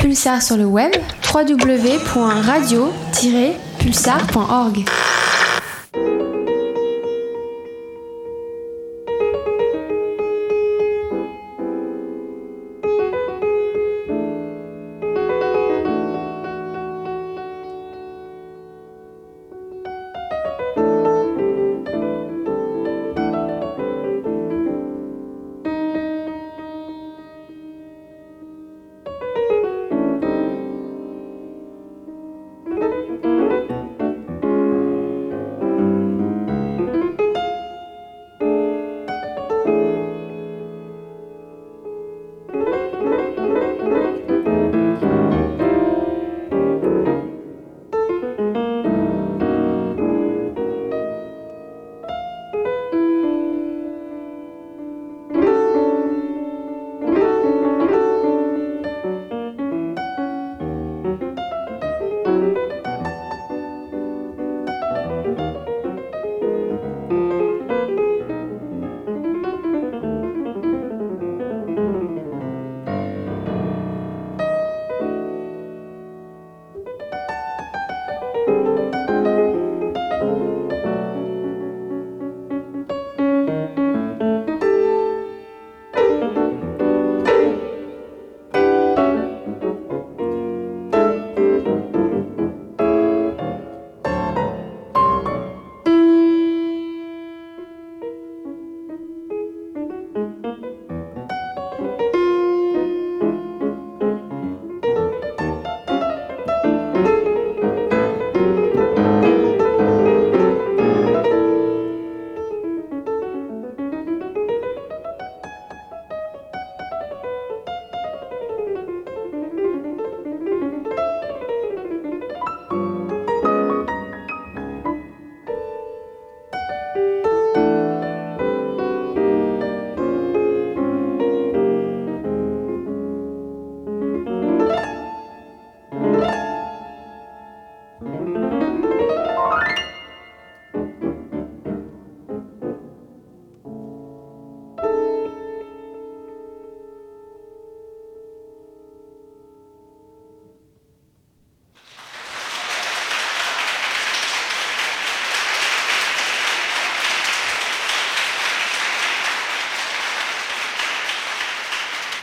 Pulsar sur le web www.radio-pulsar.org.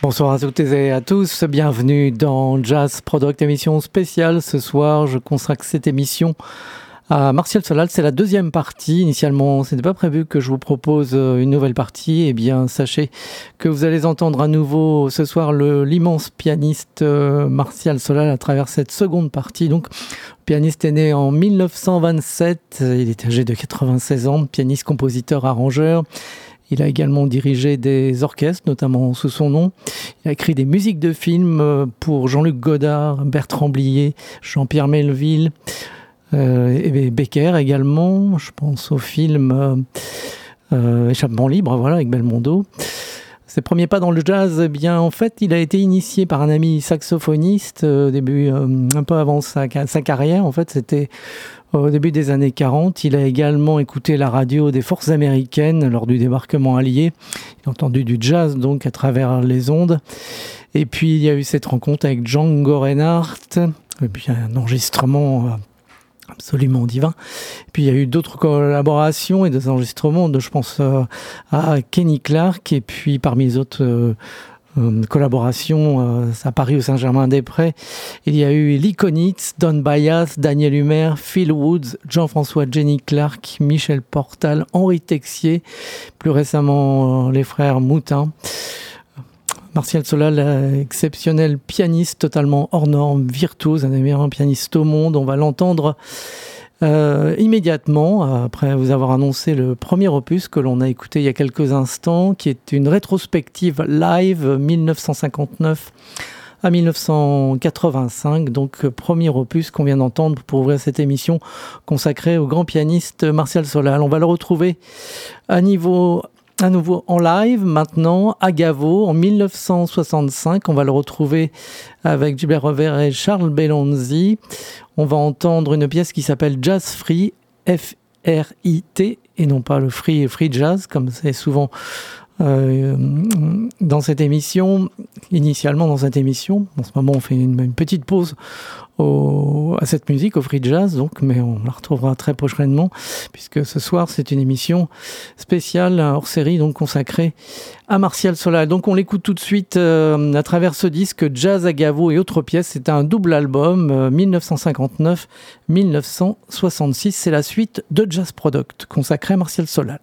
Bonsoir à toutes et à tous, bienvenue dans Jazz Product émission spéciale. Ce soir, je consacre cette émission à Martial Solal. C'est la deuxième partie. Initialement, ce n'était pas prévu que je vous propose euh, une nouvelle partie. Eh bien, sachez que vous allez entendre à nouveau ce soir l'immense pianiste euh, Martial Solal à travers cette seconde partie. Donc, le pianiste est né en 1927. Il est âgé de 96 ans, pianiste, compositeur, arrangeur. Il a également dirigé des orchestres, notamment sous son nom. Il a écrit des musiques de films euh, pour Jean-Luc Godard, Bertrand Blier, Jean-Pierre Melville, euh, et Becker également. Je pense au film euh, Échappement libre, voilà, avec Belmondo. Ses premiers pas dans le jazz, eh bien, en fait, il a été initié par un ami saxophoniste au début, un peu avant sa, carrière. En fait, c'était au début des années 40. Il a également écouté la radio des forces américaines lors du débarquement allié. Il a entendu du jazz donc à travers les ondes. Et puis il y a eu cette rencontre avec Django Reinhardt, et un enregistrement euh, absolument divin. Et puis il y a eu d'autres collaborations et des enregistrements, de, je pense euh, à Kenny Clark, et puis parmi les autres euh, euh, collaboration euh, à Paris au Saint-Germain-des-Prés. Il y a eu Lee Konitz, Don Bayas, Daniel Humer, Phil Woods, Jean-François Jenny Clark, Michel Portal, Henri Texier, plus récemment les frères Moutin. Martial Solal, exceptionnel pianiste, totalement hors norme, virtuose, un des meilleurs pianistes au monde. On va l'entendre euh, immédiatement, après vous avoir annoncé le premier opus que l'on a écouté il y a quelques instants, qui est une rétrospective live 1959 à 1985, donc premier opus qu'on vient d'entendre pour ouvrir cette émission consacrée au grand pianiste Martial Solal. On va le retrouver à niveau à nouveau en live maintenant à Gavo en 1965. On va le retrouver avec Gilbert Rover et Charles Bellonzi. On va entendre une pièce qui s'appelle Jazz Free, F-R-I-T, et non pas le free, free jazz, comme c'est souvent euh, dans cette émission, initialement dans cette émission. En ce moment, on fait une, petite pause à cette musique, au free jazz, donc, mais on la retrouvera très prochainement, puisque ce soir, c'est une émission spéciale, hors série, donc consacrée à Martial Solal. Donc, on l'écoute tout de suite euh, à travers ce disque Jazz à Gavo et autres pièces. C'est un double album, 1959-1966. Euh, c'est la suite de Jazz Product, consacré à Martial Solal.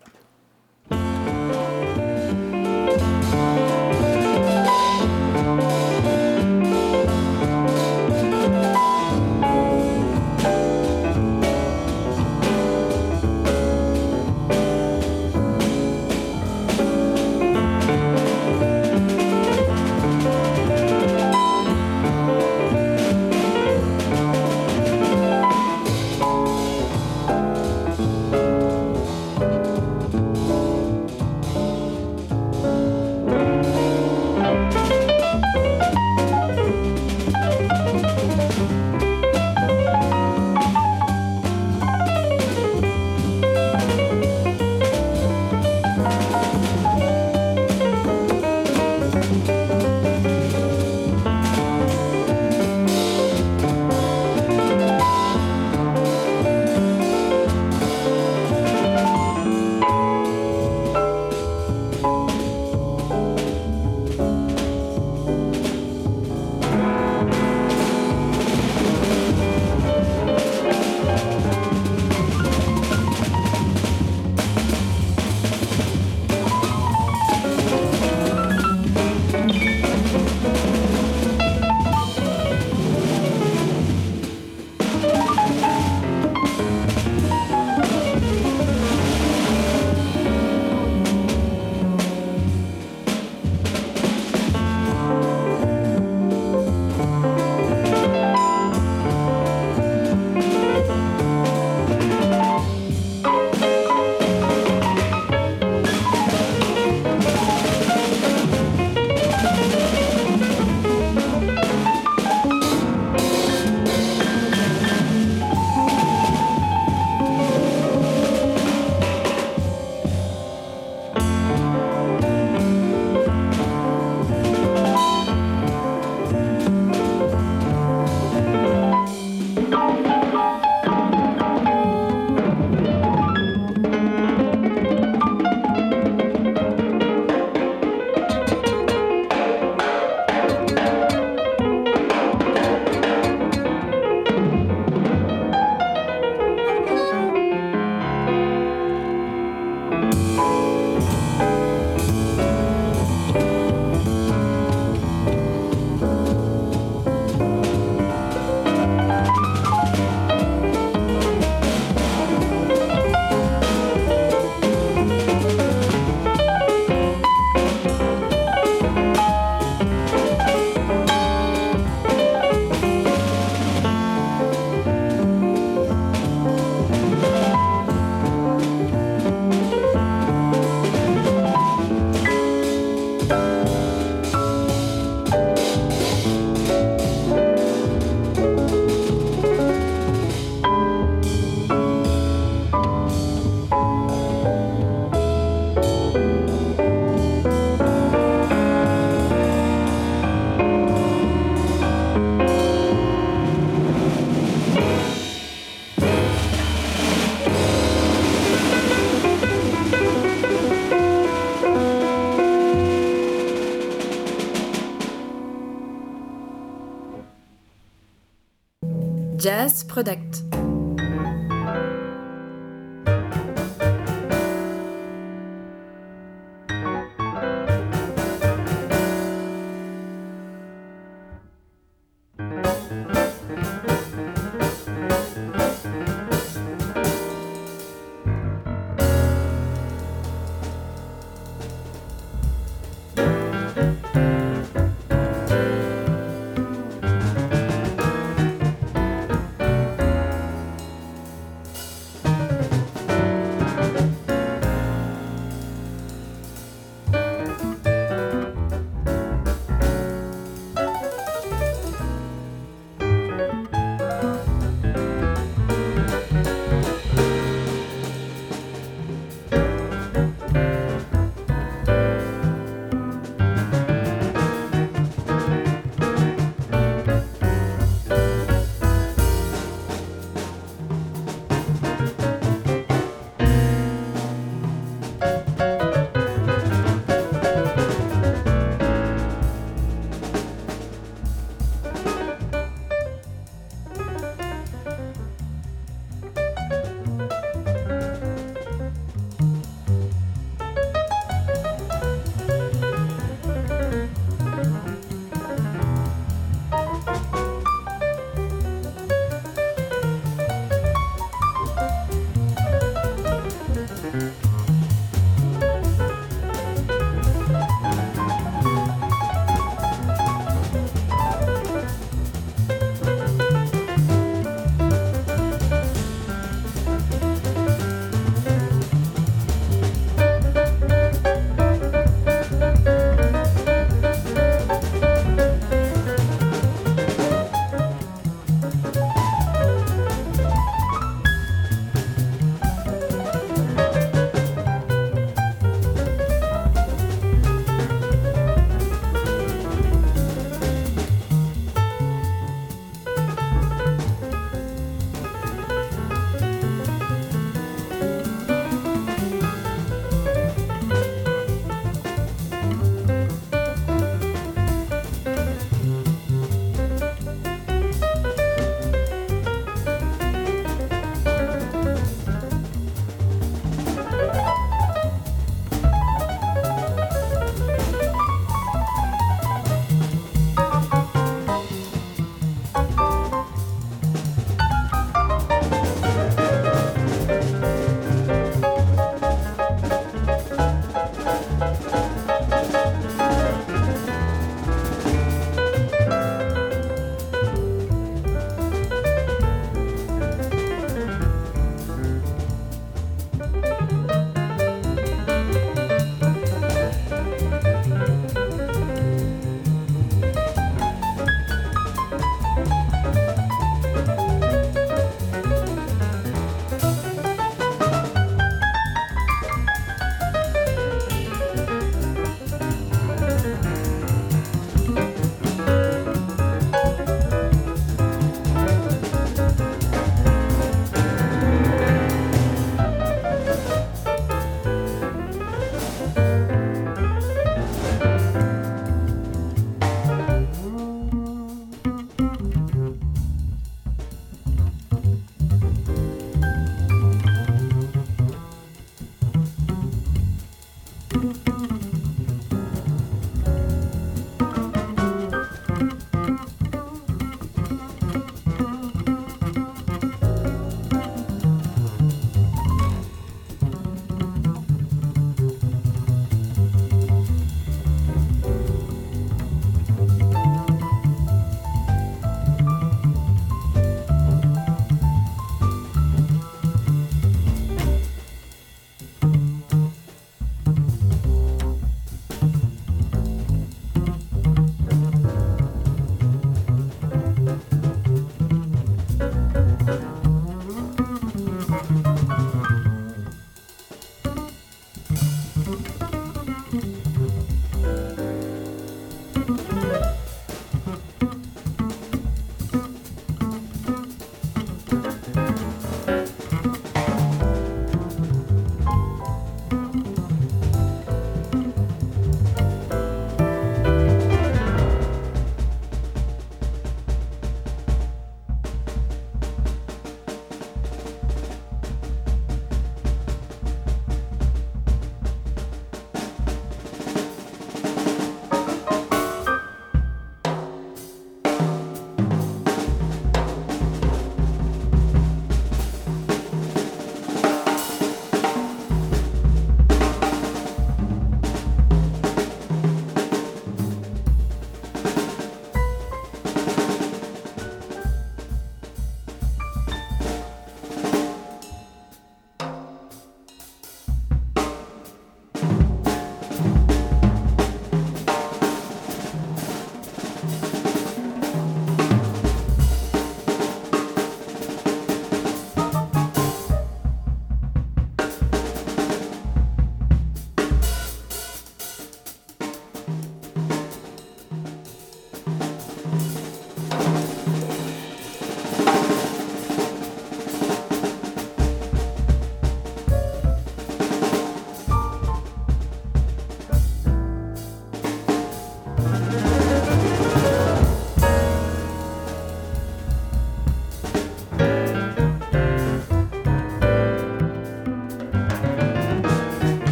Jazz Product.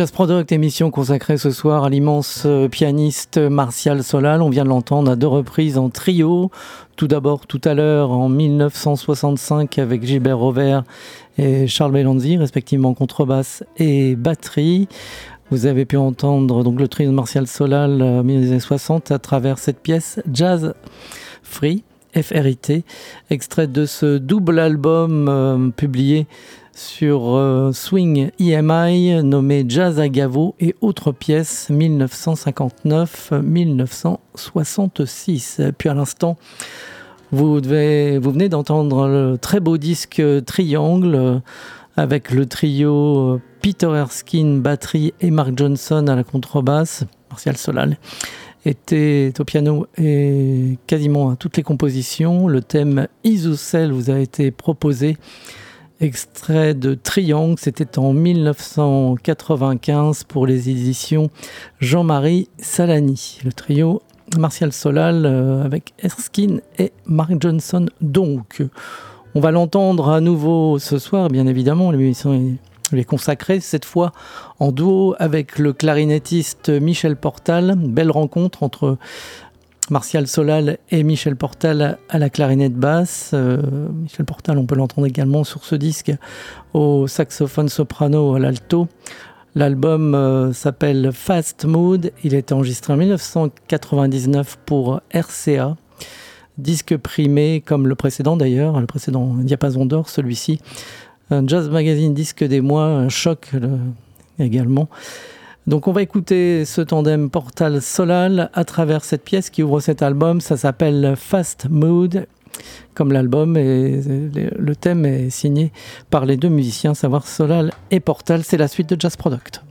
Jazz Product, émission consacrée ce soir à l'immense euh, pianiste Martial Solal. On vient de l'entendre à deux reprises en trio. Tout d'abord, tout à l'heure, en 1965, avec Gilbert Rover et Charles Belanzi, respectivement contrebasse et batterie. Vous avez pu entendre donc le trio de Martial Solal en 1960 à travers cette pièce Jazz Free. FRIT, extrait de ce double album euh, publié sur euh, Swing EMI nommé Jazz à et autres pièces 1959-1966. Puis à l'instant, vous, vous venez d'entendre le très beau disque Triangle euh, avec le trio euh, Peter Erskine, batterie et Mark Johnson à la contrebasse, Martial Solal était au piano et quasiment à toutes les compositions. Le thème Isousel vous a été proposé Extrait de Triangle, c'était en 1995 pour les éditions Jean-Marie Salani. Le trio Martial Solal euh, avec Erskine et Mark Johnson. Donc, on va l'entendre à nouveau ce soir, bien évidemment. L'émission est consacrée, cette fois en duo avec le clarinettiste Michel Portal. Belle rencontre entre Martial Solal et Michel Portal à la clarinette basse. Euh, Michel Portal, on peut l'entendre également sur ce disque au saxophone soprano à l'alto. L'album euh, s'appelle Fast Mood. Il est enregistré en 1999 pour RCA. Disque primé comme le précédent d'ailleurs, le précédent Diapason d'or, celui-ci. Jazz Magazine disque des mois, choc également. Donc on va écouter ce tandem Portal Solal à travers cette pièce qui ouvre cet album. Ça s'appelle Fast Mood comme l'album et le thème est signé par les deux musiciens, savoir Solal et Portal. C'est la suite de Jazz Product.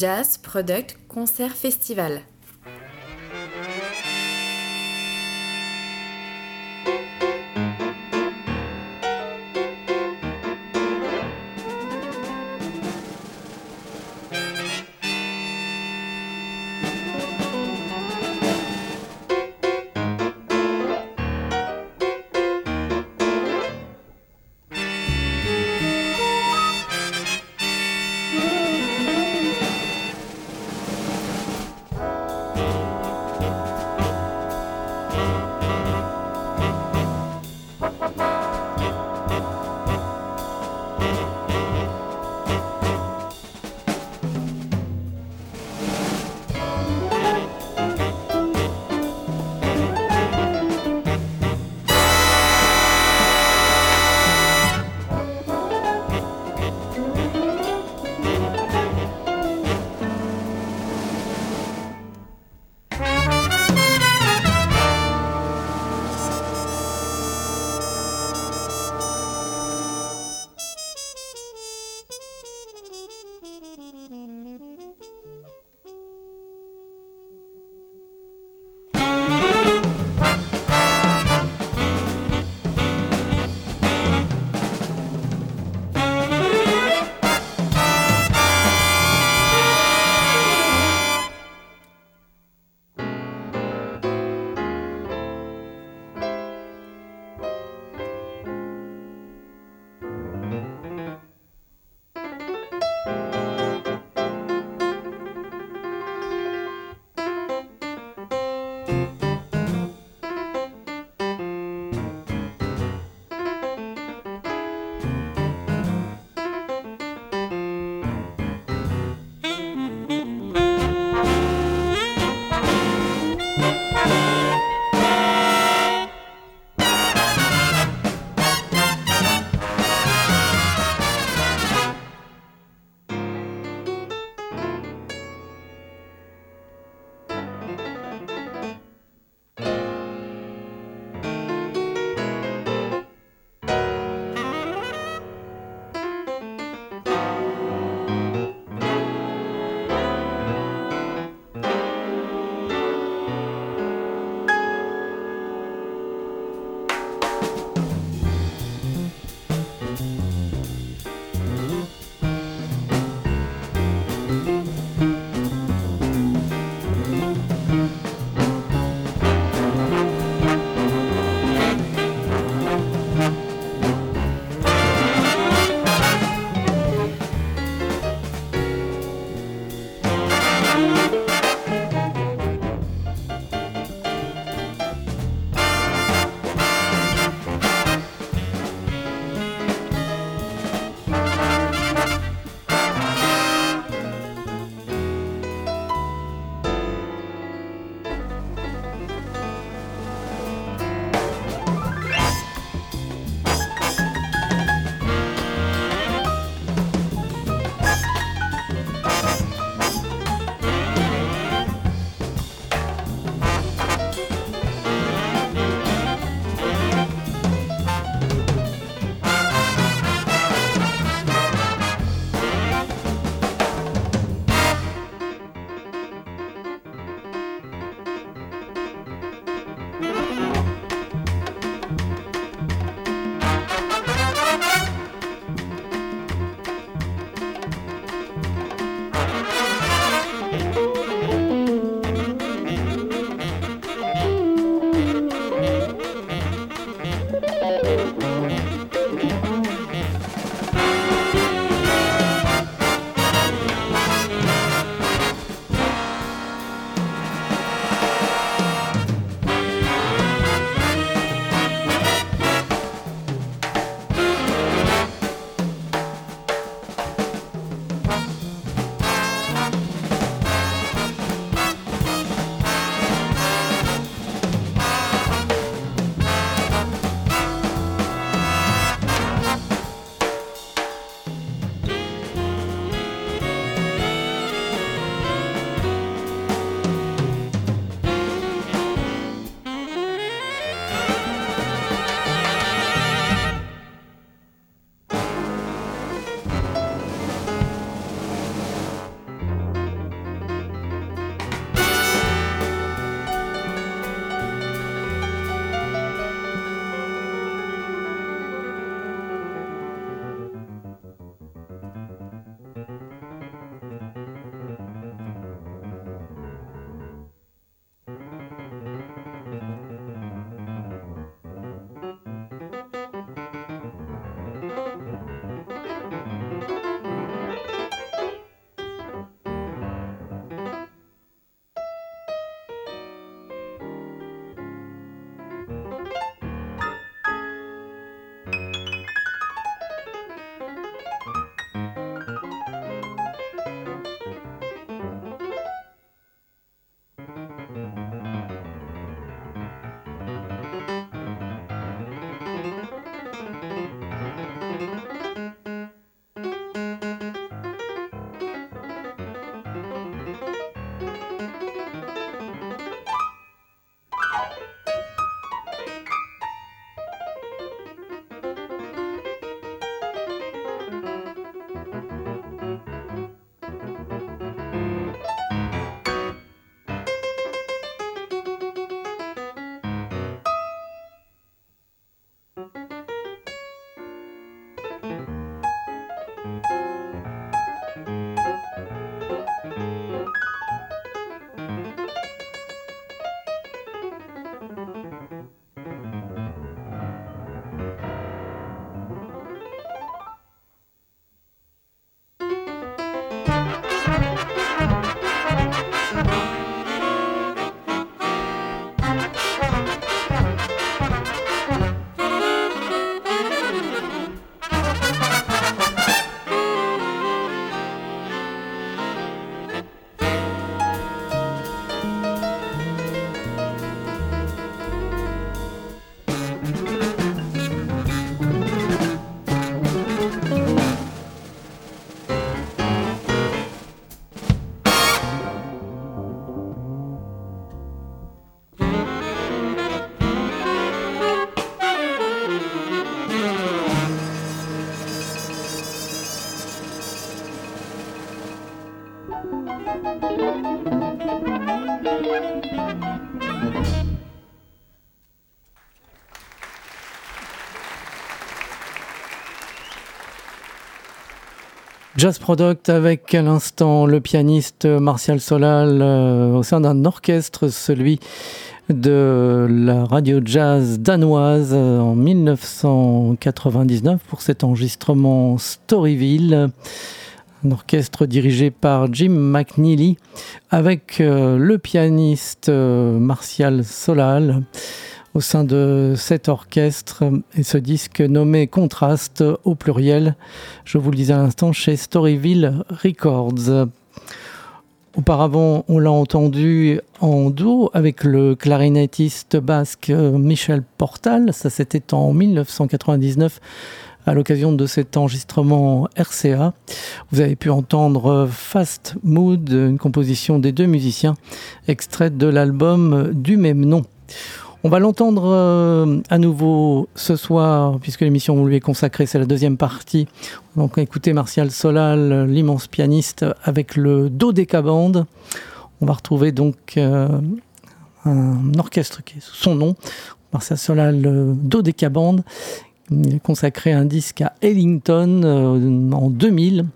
Jazz Product Concert Festival. Jazz Product avec à l'instant le pianiste Martial Solal euh, au sein d'un orchestre, celui de la radio jazz danoise euh, en 1999 pour cet enregistrement Storyville. Un orchestre dirigé par Jim McNeely avec euh, le pianiste Martial Solal au sein de cet orchestre et ce disque nommé Contraste au pluriel, je vous le disais à l'instant, chez Storyville Records. Auparavant, on l'a entendu en duo avec le clarinettiste basque Michel Portal, ça c'était en 1999 à l'occasion de cet enregistrement RCA. Vous avez pu entendre Fast Mood, une composition des deux musiciens, extraite de l'album du même nom. On va l'entendre euh, à nouveau ce soir, puisque l'émission lui est consacrée, c'est la deuxième partie. Donc écoutez Martial Solal, l'immense pianiste, avec le Dodecaband. On va retrouver donc euh, un orchestre qui est sous son nom, Martial Solal, le Dodecaband. Il est consacré un disque à Ellington euh, en 2000.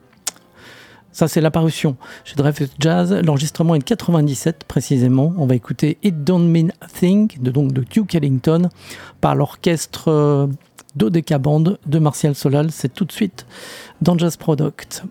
Ça, c'est l'apparition chez Dreyfus Jazz. L'enregistrement est de 97 précisément. On va écouter It Don't Mean a Thing de, donc, de Duke par l'orchestre euh, Dodeca Band de Martial Solal. C'est tout de suite dans Jazz Product.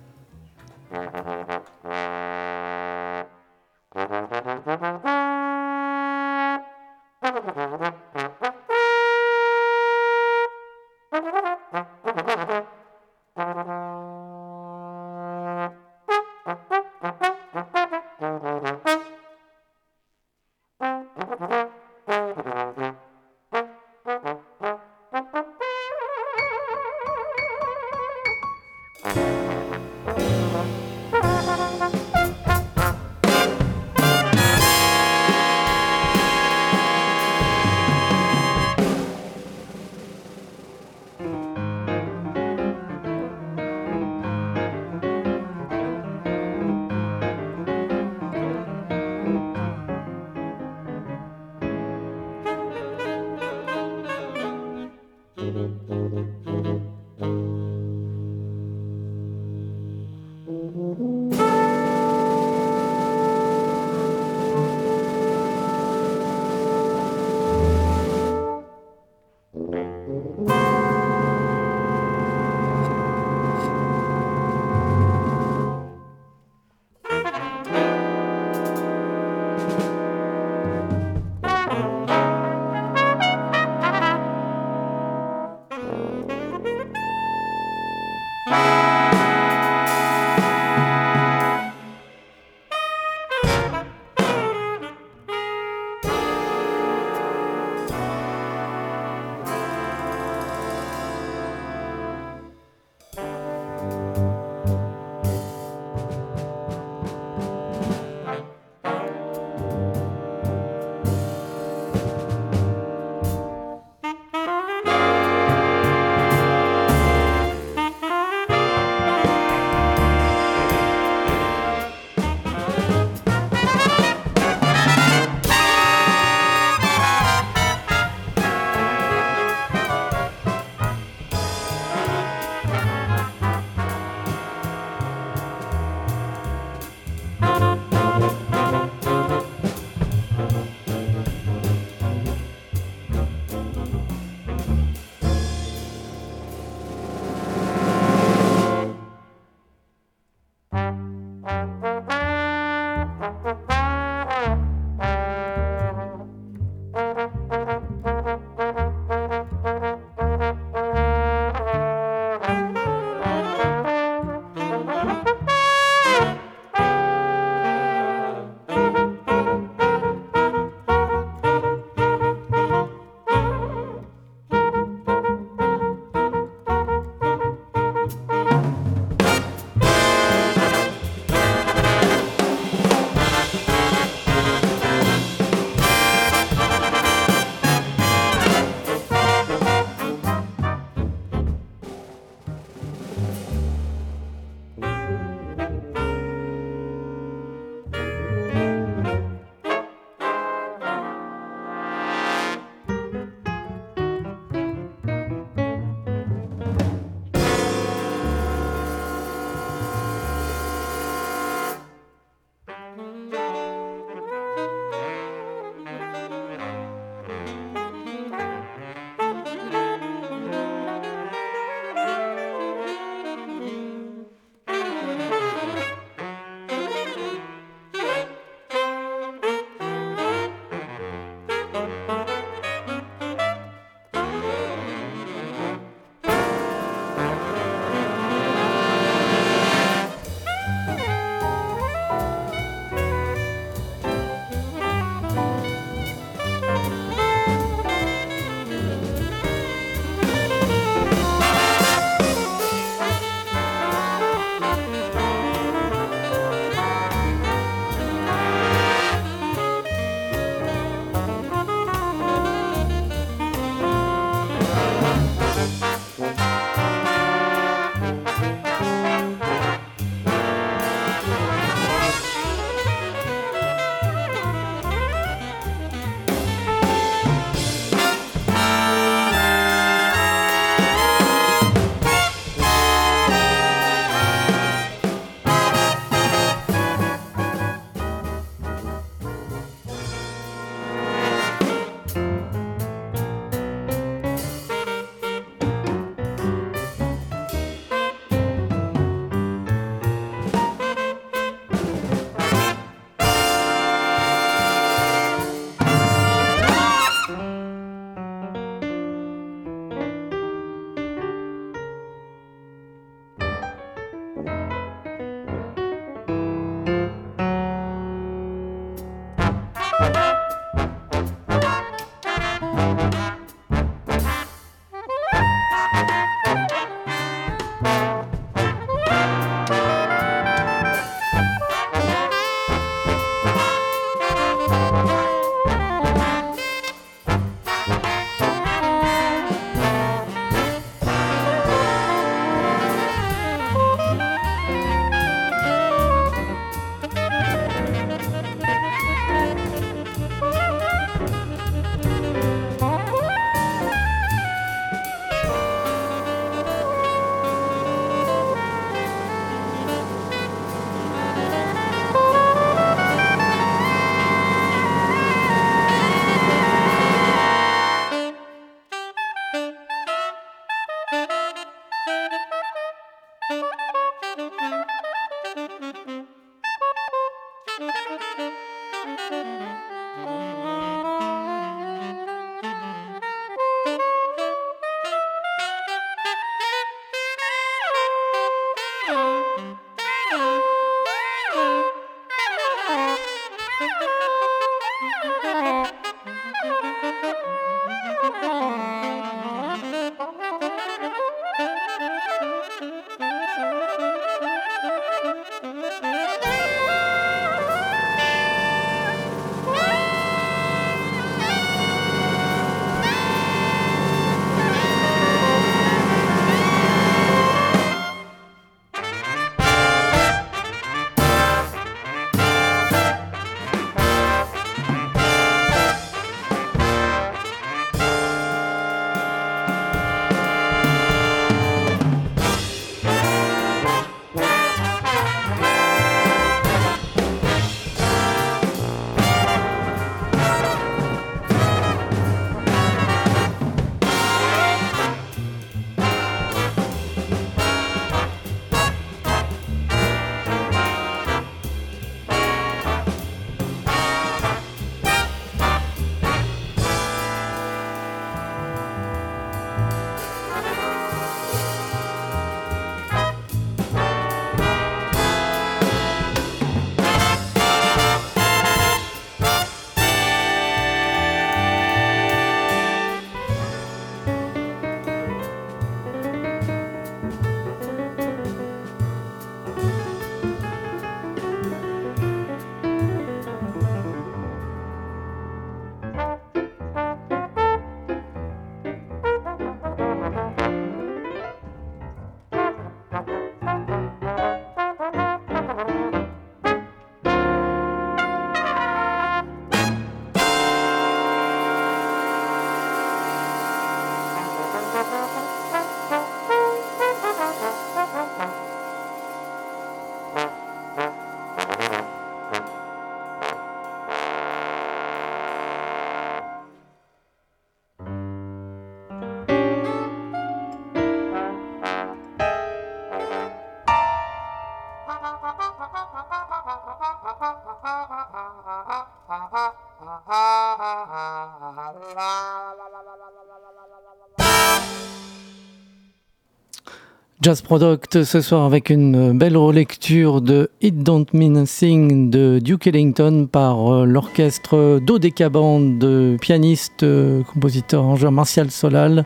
Jazz Product ce soir avec une belle relecture de It Don't Mean a Thing de Duke Ellington par euh, l'orchestre Dodecaband de pianiste, euh, compositeur, arrangeur Martial Solal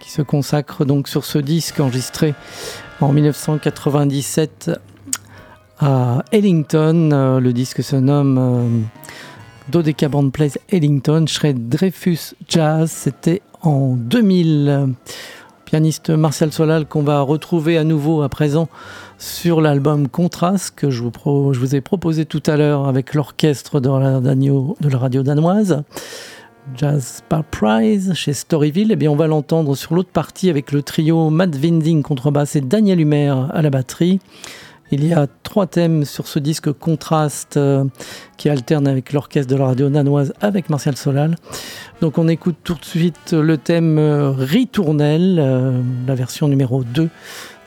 qui se consacre donc sur ce disque enregistré en 1997 à Ellington. Euh, le disque se nomme Dodecaband Plays Ellington, Shred Dreyfus Jazz. C'était en 2000 pianiste Martial Solal qu'on va retrouver à nouveau à présent sur l'album Contrast que je vous, ai proposé tout à l'heure avec l'orchestre de, la radio danoise. Jazz par Prize chez Storyville, et eh bien on va l'entendre sur l'autre partie avec le trio Matt Winding contrebasse et Daniel Humer à la batterie. Il y a trois thèmes sur ce disque Contraste euh, qui alterne avec l'orchestre de la radio danoise avec Martial Solal. Donc on écoute tout de suite le thème euh, Ritournelle, euh, la version numéro 2,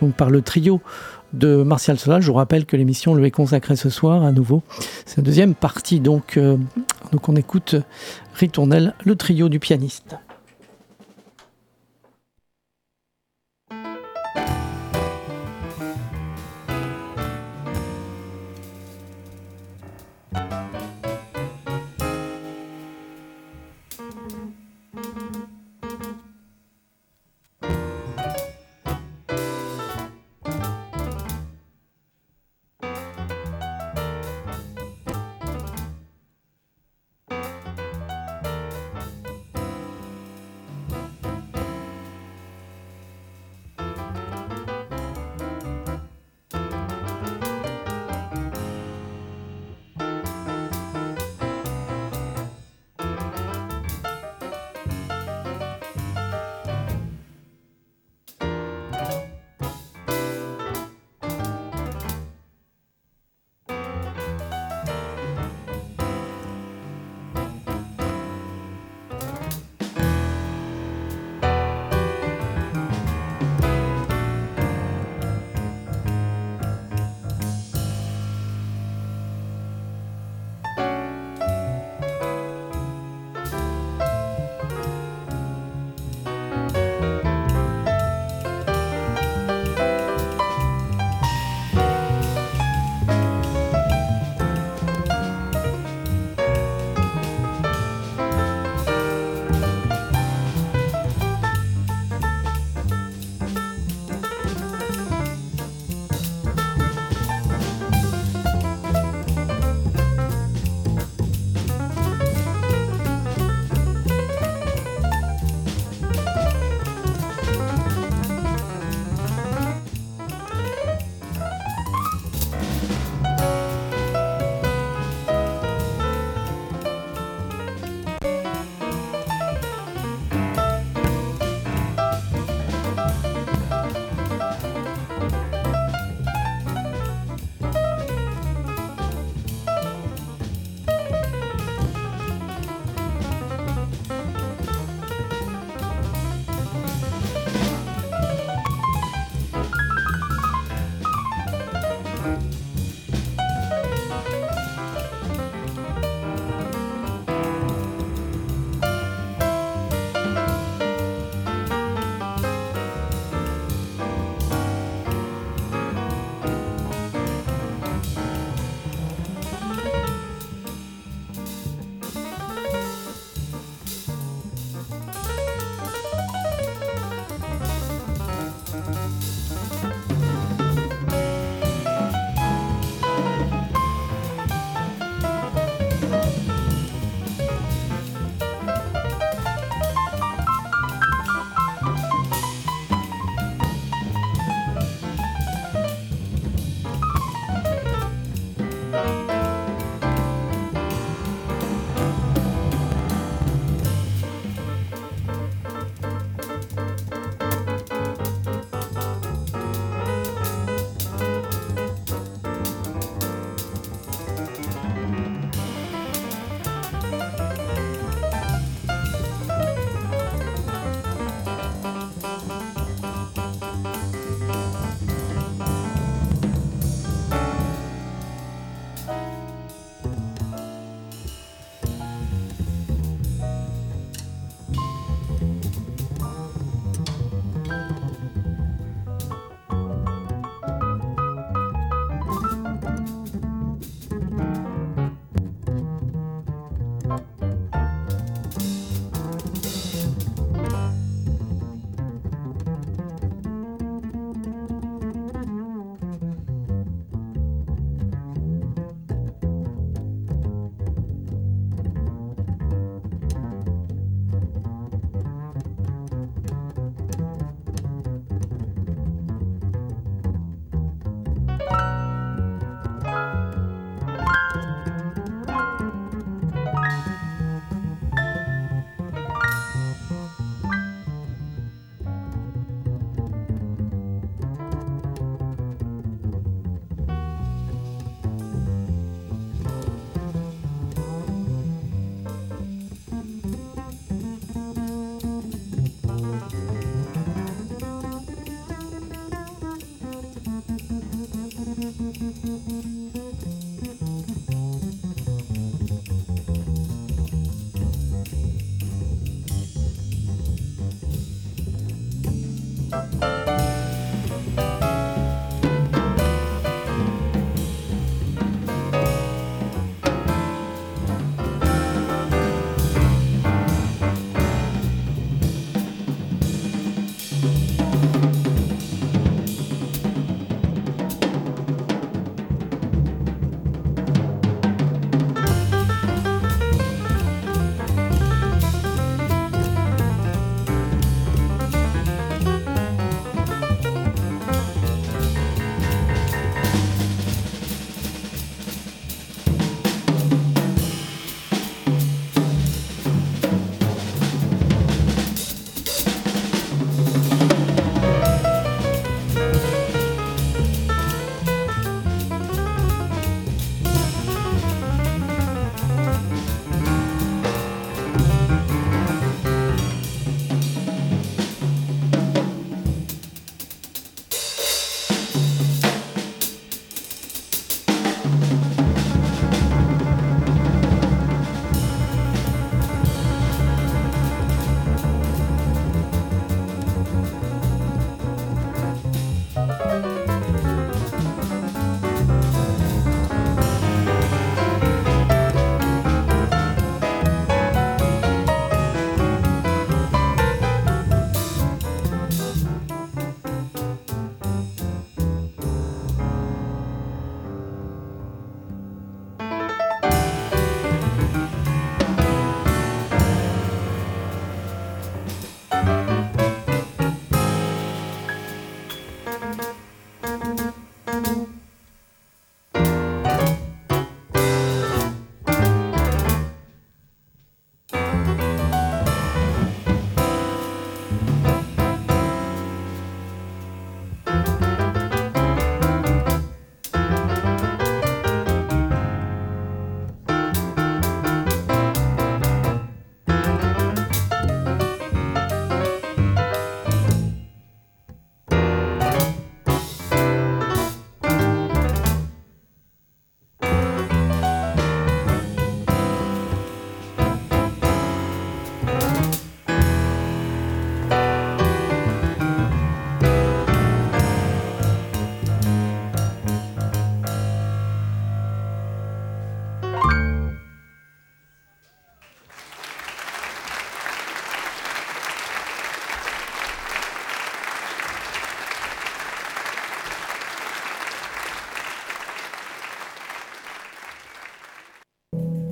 donc par le trio de Martial Solal. Je vous rappelle que l'émission lui est consacrée ce soir à nouveau. C'est la deuxième partie, donc, donc on écoute Ritournelle, le trio du pianiste.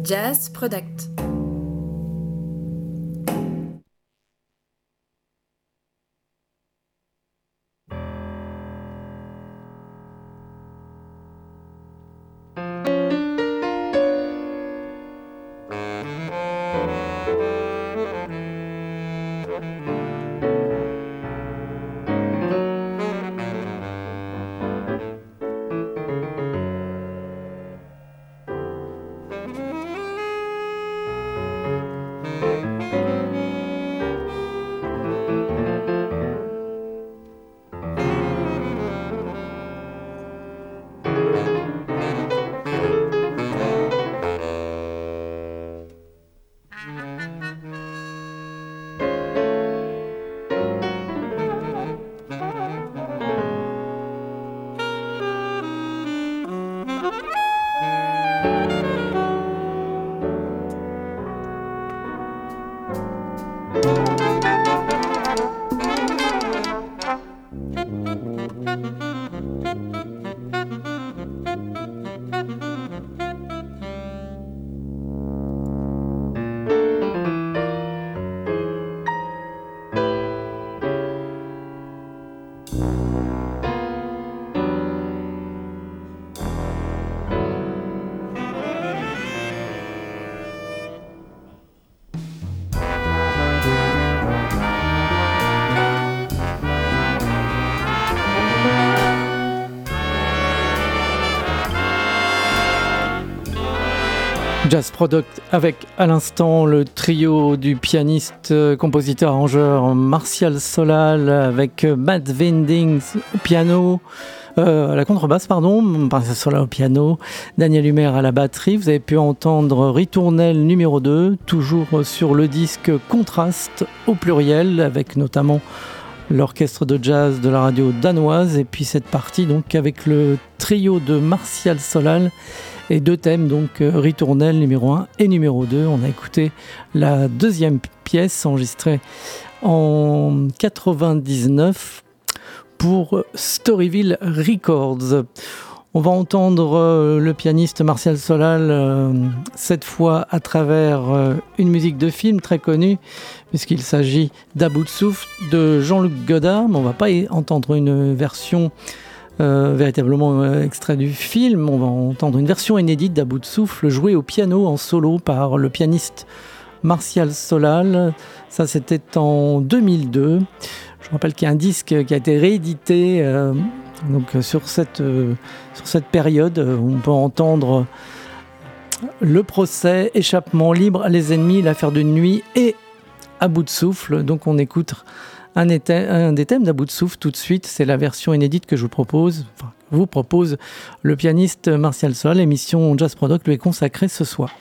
Jazz Product. Jazz Product avec à l'instant le trio du pianiste, euh, compositeur, arrangeur Martial Solal avec euh, Matt Wendings au piano, euh, à la contrebasse pardon, Martial Solal au piano, Daniel Humer à la batterie. Vous avez pu entendre Ritournelle numéro 2, toujours sur le disque Contraste au pluriel avec notamment l'orchestre de jazz de la radio danoise et puis cette partie donc avec le trio de Martial Solal et deux thèmes, donc euh, Ritournelle numéro 1 et numéro 2. On a écouté la deuxième pièce enregistrée en 99 pour Storyville Records. On va entendre euh, le pianiste Martial Solal euh, cette fois à travers une musique de film très connue puisqu'il s'agit d'About de Jean-Luc Godard, mais on va pas entendre une version euh, véritablement euh, extrait du film. On va entendre une version inédite d'About de souffle jouée au piano en solo par le pianiste Martial Solal. Ça, c'était en 2002. Je rappelle qu'il y a un disque qui a été réédité euh, donc sur cette, sur cette période. On peut entendre le procès, échappement libre, les ennemis, l'affaire de nuit et à de souffle. Donc on écoute un, des thèmes Souffle tout de suite, c'est la version inédite que je vous propose, enfin, vous propose le pianiste Martial Sol. L'émission Jazz Product lui est consacrée ce soir.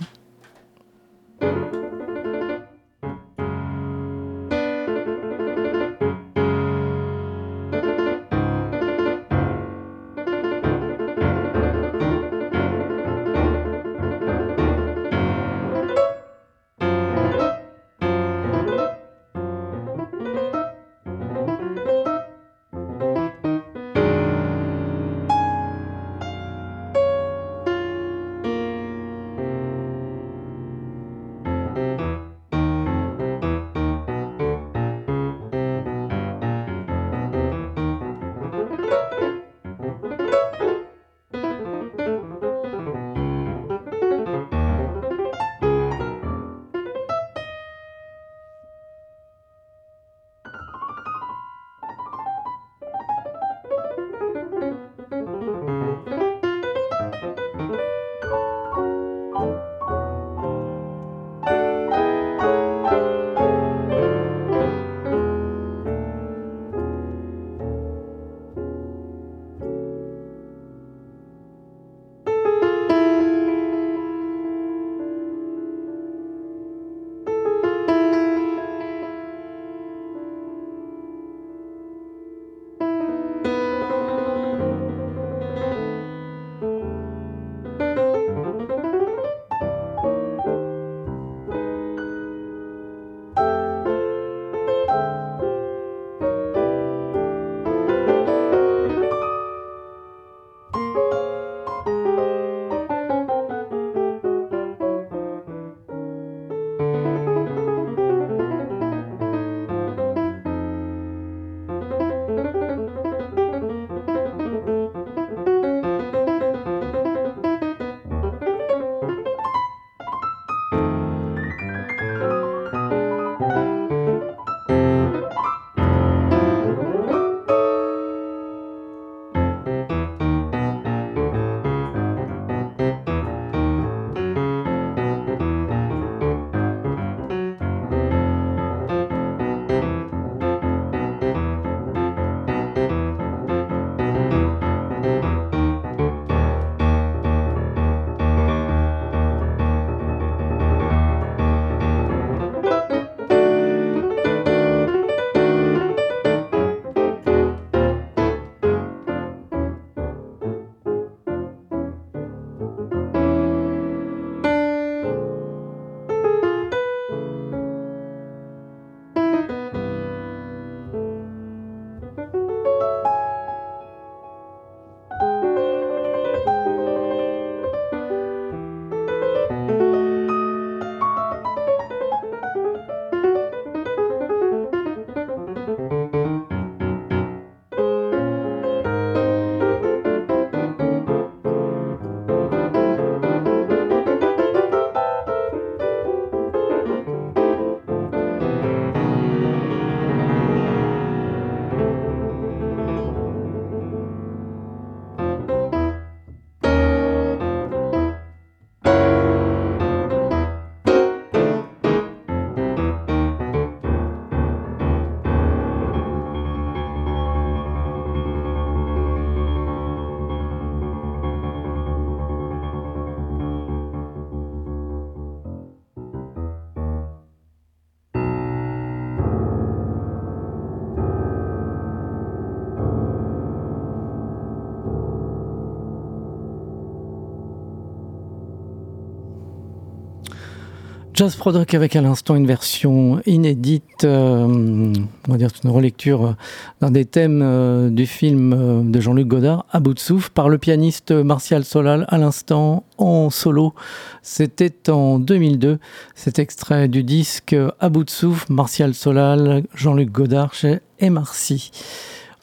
Jazz Product avec à l'instant une version inédite, euh, on va dire une relecture d'un des thèmes euh, du film euh, de Jean-Luc Godard, à bout par le pianiste Martial Solal à l'instant en solo. C'était en 2002. Cet extrait du disque à bout de souffle, Martial Solal, Jean-Luc Godard chez Emarcy.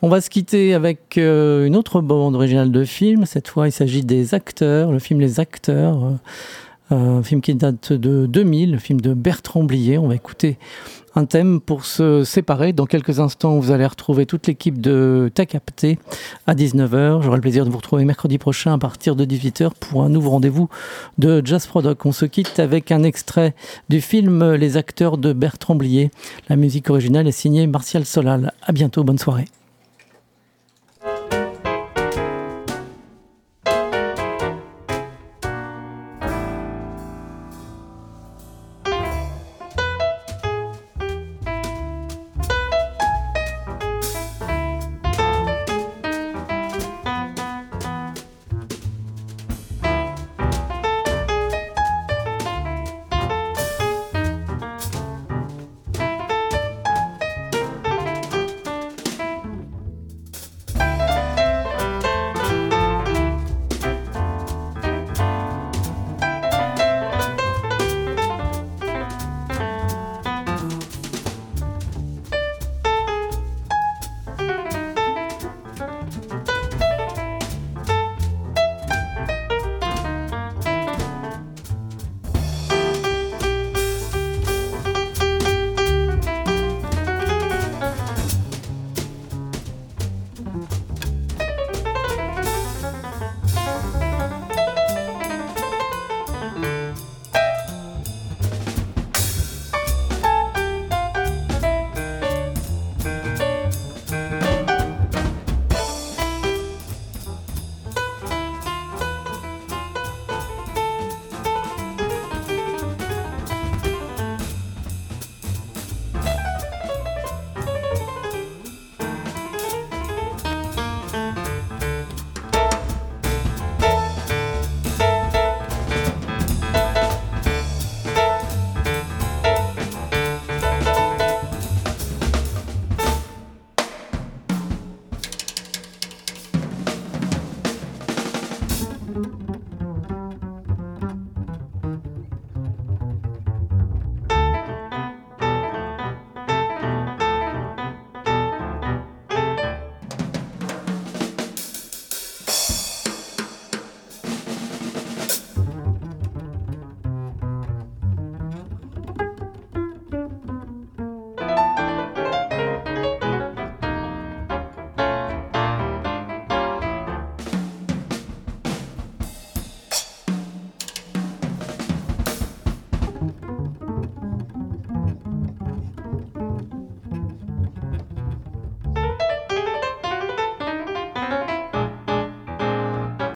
On va se quitter avec une autre bande originale de film. Cette fois, il s'agit des acteurs, le film Les Acteurs un film qui date de 2000, le film de Bertrand Blier. On va écouter un thème pour se séparer. Dans quelques instants, vous allez retrouver toute l'équipe de Capté à 19h. J'aurai le plaisir de vous retrouver mercredi prochain à partir de 18h pour un nouveau rendez-vous de Jazz Product. On se quitte avec un extrait du film Les acteurs de Bertrand Blier. La musique originale est signée Martial Solal. À bientôt, bonne soirée.